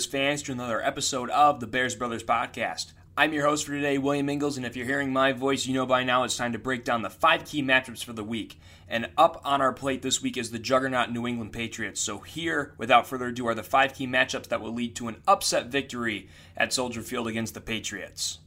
Bears fans, to another episode of the Bears Brothers Podcast. I'm your host for today, William Ingalls, and if you're hearing my voice, you know by now it's time to break down the five key matchups for the week. And up on our plate this week is the juggernaut New England Patriots. So, here, without further ado, are the five key matchups that will lead to an upset victory at Soldier Field against the Patriots.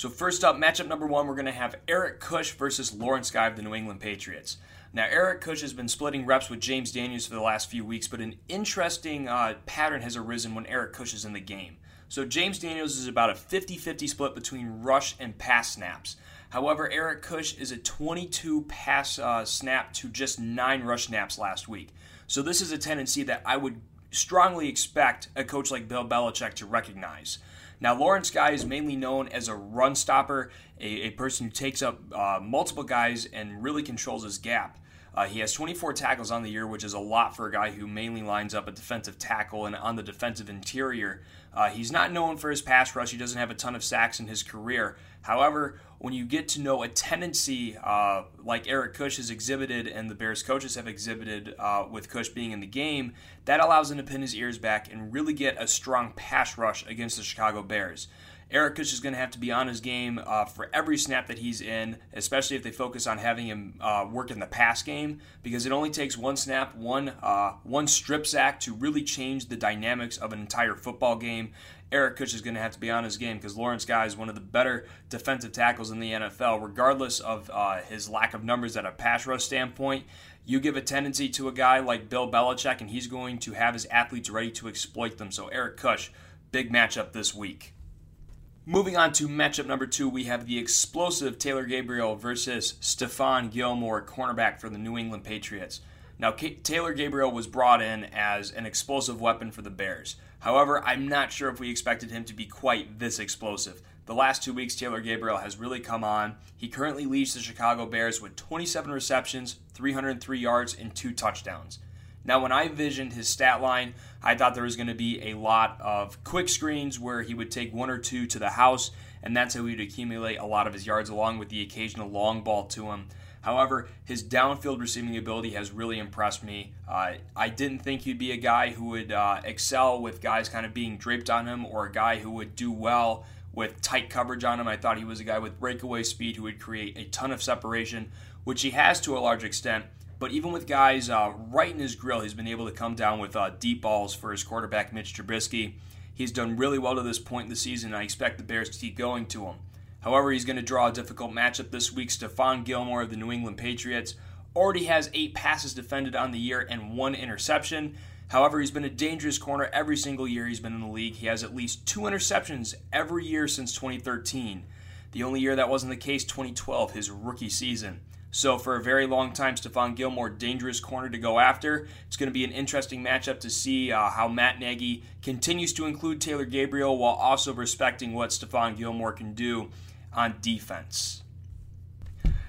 So, first up, matchup number one, we're going to have Eric Kush versus Lawrence Guy of the New England Patriots. Now, Eric Kush has been splitting reps with James Daniels for the last few weeks, but an interesting uh, pattern has arisen when Eric Kush is in the game. So, James Daniels is about a 50 50 split between rush and pass snaps. However, Eric Kush is a 22 pass uh, snap to just 9 rush snaps last week. So, this is a tendency that I would strongly expect a coach like Bill Belichick to recognize. Now, Lawrence Guy is mainly known as a run stopper, a, a person who takes up uh, multiple guys and really controls his gap. Uh, he has 24 tackles on the year, which is a lot for a guy who mainly lines up a defensive tackle and on the defensive interior. Uh, he's not known for his pass rush. He doesn't have a ton of sacks in his career. However, when you get to know a tendency uh, like Eric Kush has exhibited and the Bears coaches have exhibited uh, with Kush being in the game, that allows him to pin his ears back and really get a strong pass rush against the Chicago Bears. Eric Kush is going to have to be on his game uh, for every snap that he's in, especially if they focus on having him uh, work in the pass game, because it only takes one snap, one uh, one strip sack to really change the dynamics of an entire football game. Eric Kush is going to have to be on his game because Lawrence Guy is one of the better defensive tackles in the NFL, regardless of uh, his lack of numbers at a pass rush standpoint. You give a tendency to a guy like Bill Belichick, and he's going to have his athletes ready to exploit them. So, Eric Kush, big matchup this week. Moving on to matchup number two, we have the explosive Taylor Gabriel versus Stephon Gilmore, cornerback for the New England Patriots. Now, Taylor Gabriel was brought in as an explosive weapon for the Bears. However, I'm not sure if we expected him to be quite this explosive. The last two weeks, Taylor Gabriel has really come on. He currently leads the Chicago Bears with 27 receptions, 303 yards, and two touchdowns. Now, when I envisioned his stat line, I thought there was going to be a lot of quick screens where he would take one or two to the house, and that's how he would accumulate a lot of his yards, along with the occasional long ball to him. However, his downfield receiving ability has really impressed me. Uh, I didn't think he'd be a guy who would uh, excel with guys kind of being draped on him or a guy who would do well with tight coverage on him. I thought he was a guy with breakaway speed who would create a ton of separation, which he has to a large extent. But even with guys uh, right in his grill, he's been able to come down with uh, deep balls for his quarterback, Mitch Trubisky. He's done really well to this point in the season, and I expect the Bears to keep going to him. However, he's going to draw a difficult matchup this week. Stephon Gilmore of the New England Patriots already has eight passes defended on the year and one interception. However, he's been a dangerous corner every single year he's been in the league. He has at least two interceptions every year since 2013. The only year that wasn't the case, 2012, his rookie season. So for a very long time, Stephon Gilmore, dangerous corner to go after. It's going to be an interesting matchup to see uh, how Matt Nagy continues to include Taylor Gabriel while also respecting what Stephon Gilmore can do on defense.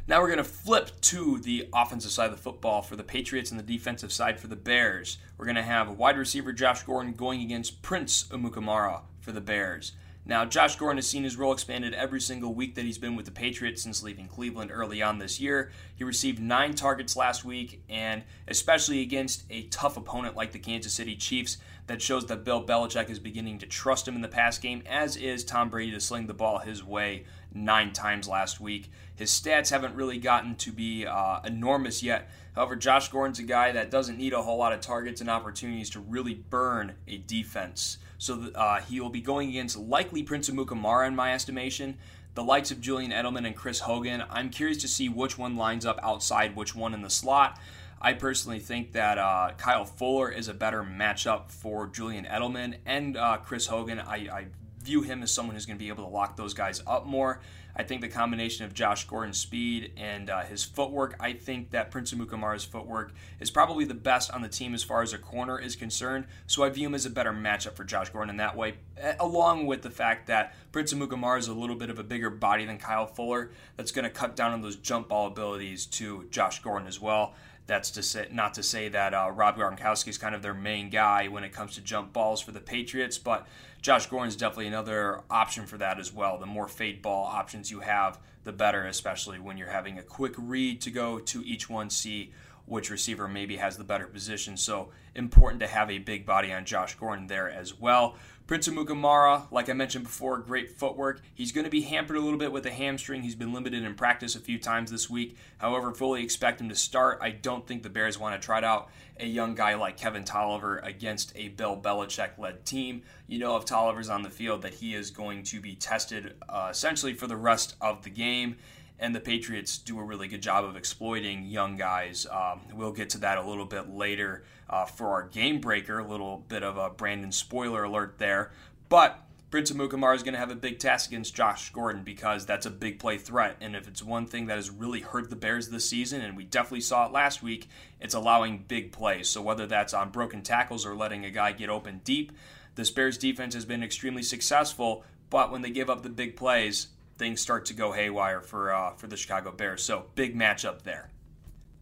Now we're going to flip to the offensive side of the football for the Patriots and the defensive side for the Bears. We're going to have wide receiver Josh Gordon going against Prince Amukamara for the Bears. Now, Josh Gordon has seen his role expanded every single week that he's been with the Patriots since leaving Cleveland early on this year. He received nine targets last week, and especially against a tough opponent like the Kansas City Chiefs, that shows that Bill Belichick is beginning to trust him in the pass game, as is Tom Brady to sling the ball his way nine times last week. His stats haven't really gotten to be uh, enormous yet. However, Josh Gordon's a guy that doesn't need a whole lot of targets and opportunities to really burn a defense. So uh, he will be going against likely Prince Amukamara in my estimation. The likes of Julian Edelman and Chris Hogan. I'm curious to see which one lines up outside which one in the slot. I personally think that uh, Kyle Fuller is a better matchup for Julian Edelman and uh, Chris Hogan. I, I view him as someone who's going to be able to lock those guys up more. I think the combination of Josh Gordon's speed and uh, his footwork, I think that Prince Amukamara's footwork is probably the best on the team as far as a corner is concerned. So I view him as a better matchup for Josh Gordon in that way, along with the fact that Prince Amukamara is a little bit of a bigger body than Kyle Fuller. That's going to cut down on those jump ball abilities to Josh Gordon as well. That's to say, not to say that uh, Rob Gronkowski is kind of their main guy when it comes to jump balls for the Patriots, but Josh Gordon is definitely another option for that as well. The more fade ball options you have, the better, especially when you're having a quick read to go to each one, see which receiver maybe has the better position. So important to have a big body on Josh Gordon there as well. Prince Amukamara, like I mentioned before, great footwork. He's going to be hampered a little bit with a hamstring. He's been limited in practice a few times this week. However, fully expect him to start. I don't think the Bears want to try out a young guy like Kevin Tolliver against a Bill Belichick led team. You know, if Tolliver's on the field, that he is going to be tested uh, essentially for the rest of the game and the Patriots do a really good job of exploiting young guys. Um, we'll get to that a little bit later uh, for our game breaker. A little bit of a Brandon spoiler alert there, but Prince Amukamara is going to have a big task against Josh Gordon because that's a big play threat. And if it's one thing that has really hurt the Bears this season, and we definitely saw it last week, it's allowing big plays. So whether that's on broken tackles or letting a guy get open deep, this Bears defense has been extremely successful. But when they give up the big plays, things start to go haywire for uh, for the Chicago Bears. So big matchup there.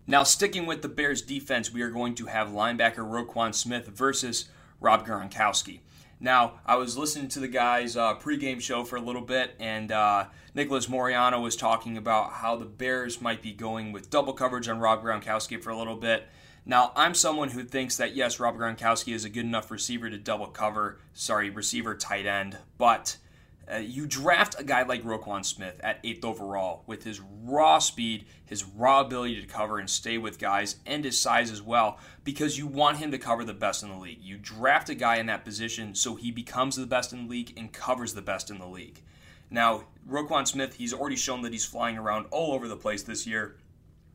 Now sticking with the Bears defense, we are going to have linebacker Roquan Smith versus Rob Gronkowski. Now, I was listening to the guys' uh, pregame show for a little bit, and uh, Nicholas Moriano was talking about how the Bears might be going with double coverage on Rob Gronkowski for a little bit. Now, I'm someone who thinks that yes, Rob Gronkowski is a good enough receiver to double cover, sorry, receiver tight end, but uh, you draft a guy like Roquan Smith at eighth overall with his raw speed, his raw ability to cover and stay with guys, and his size as well, because you want him to cover the best in the league. You draft a guy in that position so he becomes the best in the league and covers the best in the league. Now, Roquan Smith, he's already shown that he's flying around all over the place this year.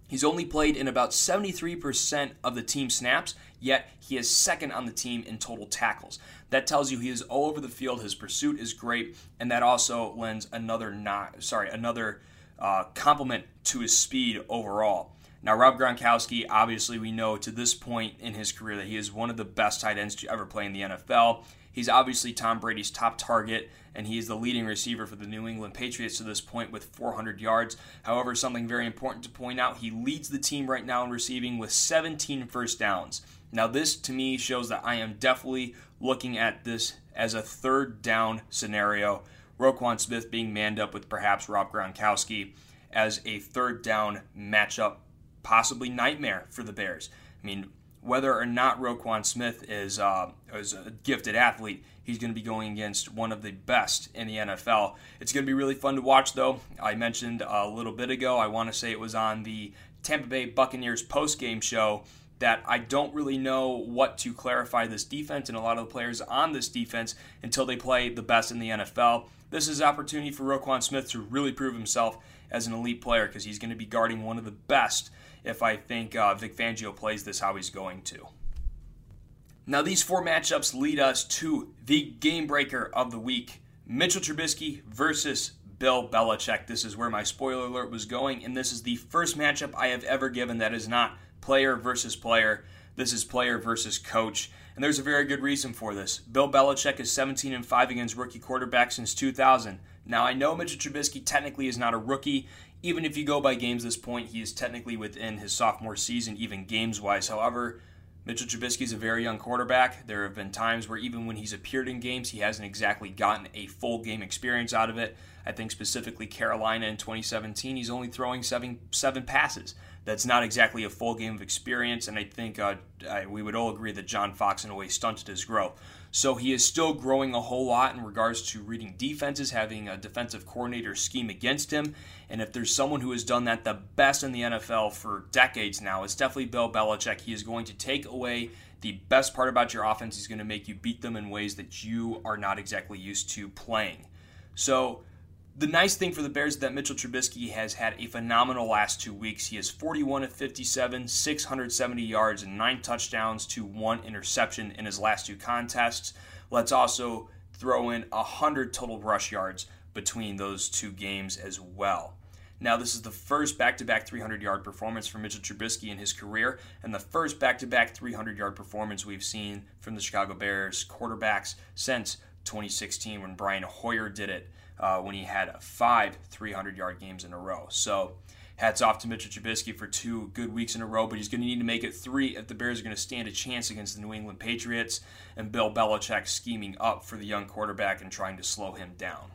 He's only played in about 73% of the team snaps, yet he is second on the team in total tackles. That tells you he is all over the field. His pursuit is great, and that also lends another not sorry another uh, compliment to his speed overall. Now, Rob Gronkowski, obviously, we know to this point in his career that he is one of the best tight ends to ever play in the NFL. He's obviously Tom Brady's top target, and he is the leading receiver for the New England Patriots to this point with 400 yards. However, something very important to point out he leads the team right now in receiving with 17 first downs. Now, this to me shows that I am definitely looking at this as a third down scenario. Roquan Smith being manned up with perhaps Rob Gronkowski as a third down matchup, possibly nightmare for the Bears. I mean, whether or not Roquan Smith is, uh, is a gifted athlete, he's going to be going against one of the best in the NFL. It's going to be really fun to watch, though. I mentioned a little bit ago, I want to say it was on the Tampa Bay Buccaneers post game show that I don't really know what to clarify this defense and a lot of the players on this defense until they play the best in the NFL. This is opportunity for Roquan Smith to really prove himself as an elite player because he's going to be guarding one of the best if I think uh, Vic Fangio plays this how he's going to. Now, these four matchups lead us to the game breaker of the week Mitchell Trubisky versus Bill Belichick. This is where my spoiler alert was going, and this is the first matchup I have ever given that is not player versus player. This is player versus coach. And there's a very good reason for this. Bill Belichick is 17 and 5 against rookie quarterbacks since 2000. Now, I know Mitchell Trubisky technically is not a rookie. Even if you go by games this point, he is technically within his sophomore season, even games wise. However, Mitchell Trubisky is a very young quarterback. There have been times where even when he's appeared in games, he hasn't exactly gotten a full game experience out of it. I think specifically Carolina in 2017, he's only throwing seven seven passes. That's not exactly a full game of experience, and I think uh, I, we would all agree that John Fox in a way stunted his growth. So he is still growing a whole lot in regards to reading defenses, having a defensive coordinator scheme against him. And if there's someone who has done that the best in the NFL for decades now, it's definitely Bill Belichick. He is going to take away the best part about your offense. He's going to make you beat them in ways that you are not exactly used to playing. So The nice thing for the Bears is that Mitchell Trubisky has had a phenomenal last two weeks. He has 41 of 57, 670 yards, and nine touchdowns to one interception in his last two contests. Let's also throw in 100 total rush yards between those two games as well. Now, this is the first back to back 300 yard performance for Mitchell Trubisky in his career, and the first back to back 300 yard performance we've seen from the Chicago Bears quarterbacks since 2016 when Brian Hoyer did it uh, when he had five 300 yard games in a row. So, hats off to Mitchell Trubisky for two good weeks in a row, but he's going to need to make it three if the Bears are going to stand a chance against the New England Patriots and Bill Belichick scheming up for the young quarterback and trying to slow him down.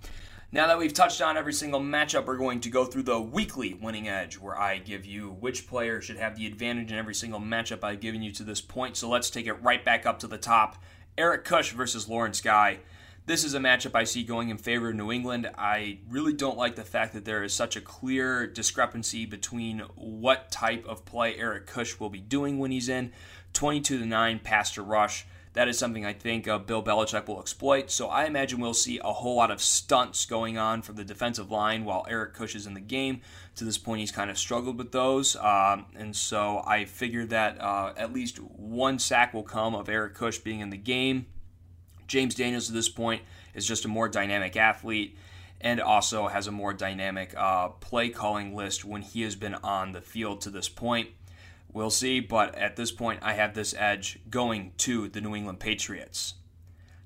Now that we've touched on every single matchup, we're going to go through the weekly winning edge, where I give you which player should have the advantage in every single matchup I've given you to this point. So let's take it right back up to the top. Eric Kush versus Lawrence Guy. This is a matchup I see going in favor of New England. I really don't like the fact that there is such a clear discrepancy between what type of play Eric Kush will be doing when he's in 22 to 9 pass to rush. That is something I think uh, Bill Belichick will exploit. So I imagine we'll see a whole lot of stunts going on from the defensive line while Eric Kush is in the game. To this point, he's kind of struggled with those. Um, and so I figure that uh, at least one sack will come of Eric Kush being in the game. James Daniels at this point is just a more dynamic athlete and also has a more dynamic uh, play calling list when he has been on the field to this point. We'll see, but at this point, I have this edge going to the New England Patriots.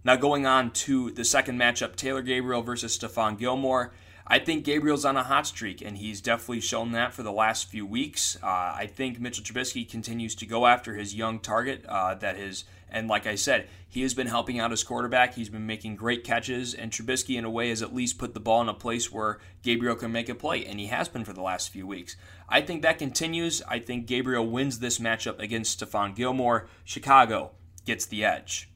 Now, going on to the second matchup Taylor Gabriel versus Stephon Gilmore. I think Gabriel's on a hot streak, and he's definitely shown that for the last few weeks. Uh, I think Mitchell Trubisky continues to go after his young target uh, that is, and like I said, he has been helping out his quarterback. He's been making great catches, and Trubisky, in a way, has at least put the ball in a place where Gabriel can make a play, and he has been for the last few weeks. I think that continues. I think Gabriel wins this matchup against Stephon Gilmore. Chicago gets the edge.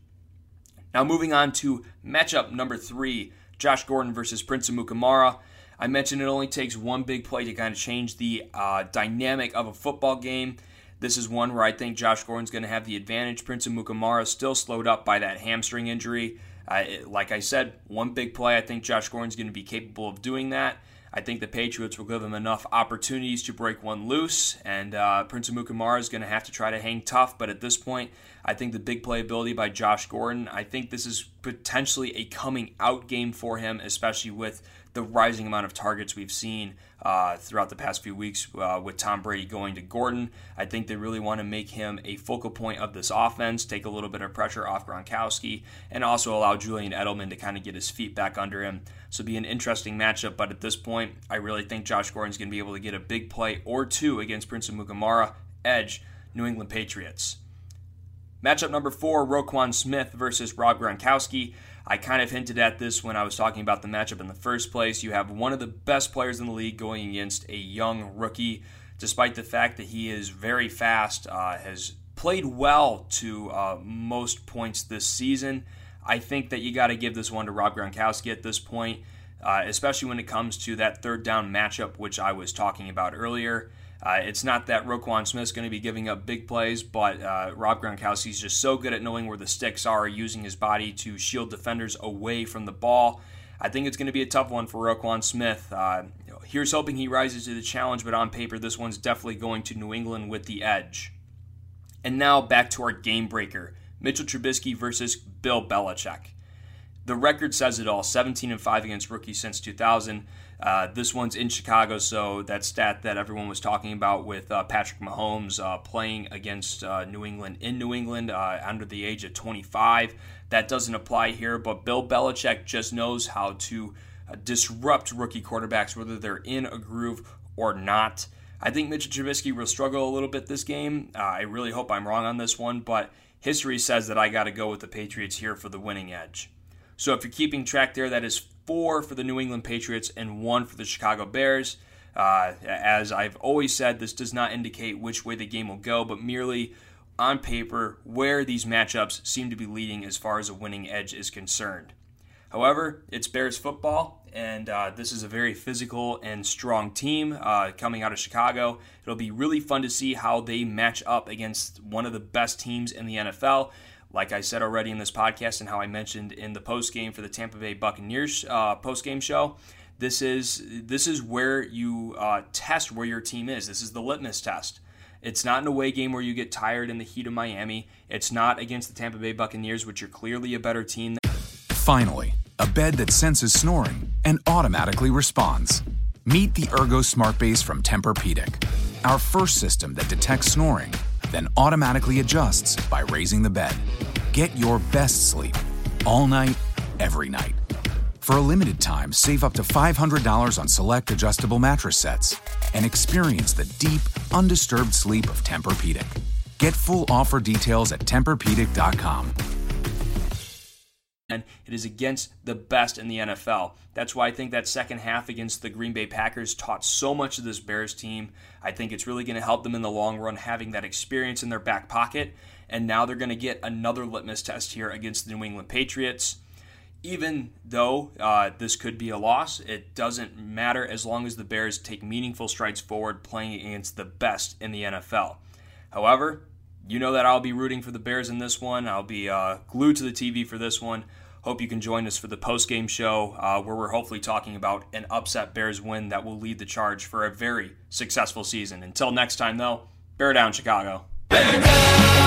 Now, moving on to matchup number three Josh Gordon versus Prince Amukamara. I mentioned it only takes one big play to kind of change the uh, dynamic of a football game. This is one where I think Josh Gordon's going to have the advantage. Prince Amukamara is still slowed up by that hamstring injury. Uh, it, like I said, one big play, I think Josh Gordon's going to be capable of doing that. I think the Patriots will give him enough opportunities to break one loose, and uh, Prince Amukamara is going to have to try to hang tough. But at this point, I think the big playability by Josh Gordon, I think this is potentially a coming out game for him, especially with the rising amount of targets we've seen uh, throughout the past few weeks uh, with Tom Brady going to Gordon. I think they really want to make him a focal point of this offense, take a little bit of pressure off Gronkowski, and also allow Julian Edelman to kind of get his feet back under him. So be an interesting matchup. But at this point, I really think Josh Gordon's going to be able to get a big play or two against Prince Amukamara, edge, New England Patriots. Matchup number four, Roquan Smith versus Rob Gronkowski. I kind of hinted at this when I was talking about the matchup in the first place. You have one of the best players in the league going against a young rookie, despite the fact that he is very fast, uh, has played well to uh, most points this season. I think that you got to give this one to Rob Gronkowski at this point, uh, especially when it comes to that third down matchup, which I was talking about earlier. Uh, it's not that Roquan Smith's going to be giving up big plays, but uh, Rob Gronkowski's just so good at knowing where the sticks are, using his body to shield defenders away from the ball. I think it's going to be a tough one for Roquan Smith. Uh, here's hoping he rises to the challenge, but on paper, this one's definitely going to New England with the edge. And now back to our game breaker Mitchell Trubisky versus Bill Belichick. The record says it all 17 and 5 against rookies since 2000. Uh, this one's in Chicago, so that stat that everyone was talking about with uh, Patrick Mahomes uh, playing against uh, New England in New England uh, under the age of 25, that doesn't apply here. But Bill Belichick just knows how to uh, disrupt rookie quarterbacks, whether they're in a groove or not. I think Mitchell Trubisky will struggle a little bit this game. I really hope I'm wrong on this one, but history says that I got to go with the Patriots here for the winning edge. So if you're keeping track there, that is four for the New England Patriots and one for the Chicago Bears. Uh, as I've always said, this does not indicate which way the game will go, but merely on paper where these matchups seem to be leading as far as a winning edge is concerned. However, it's Bears football, and uh, this is a very physical and strong team uh, coming out of Chicago. It'll be really fun to see how they match up against one of the best teams in the NFL. Like I said already in this podcast, and how I mentioned in the post game for the Tampa Bay Buccaneers uh, post game show, This is this is where you uh, test where your team is. This is the litmus test. It's not an away game where you get tired in the heat of Miami. It's not against the Tampa Bay Buccaneers, which are clearly a better team. Finally, a bed that senses snoring and automatically responds. Meet the Ergo Smart Base from Tempur-Pedic, our first system that detects snoring, then automatically adjusts by raising the bed. Get your best sleep all night, every night. For a limited time, save up to $500 on select adjustable mattress sets and experience the deep, undisturbed sleep of Tempur-Pedic. Get full offer details at TempurPedic.com. And it is against the best in the NFL. That's why I think that second half against the Green Bay Packers taught so much of this Bears team. I think it's really going to help them in the long run having that experience in their back pocket. And now they're going to get another litmus test here against the New England Patriots even though uh, this could be a loss, it doesn't matter as long as the Bears take meaningful strides forward playing against the best in the NFL. However, you know that I'll be rooting for the Bears in this one. I'll be uh, glued to the TV for this one. Hope you can join us for the post game show uh, where we're hopefully talking about an upset Bears win that will lead the charge for a very successful season. Until next time, though, bear down, Chicago. Bear down,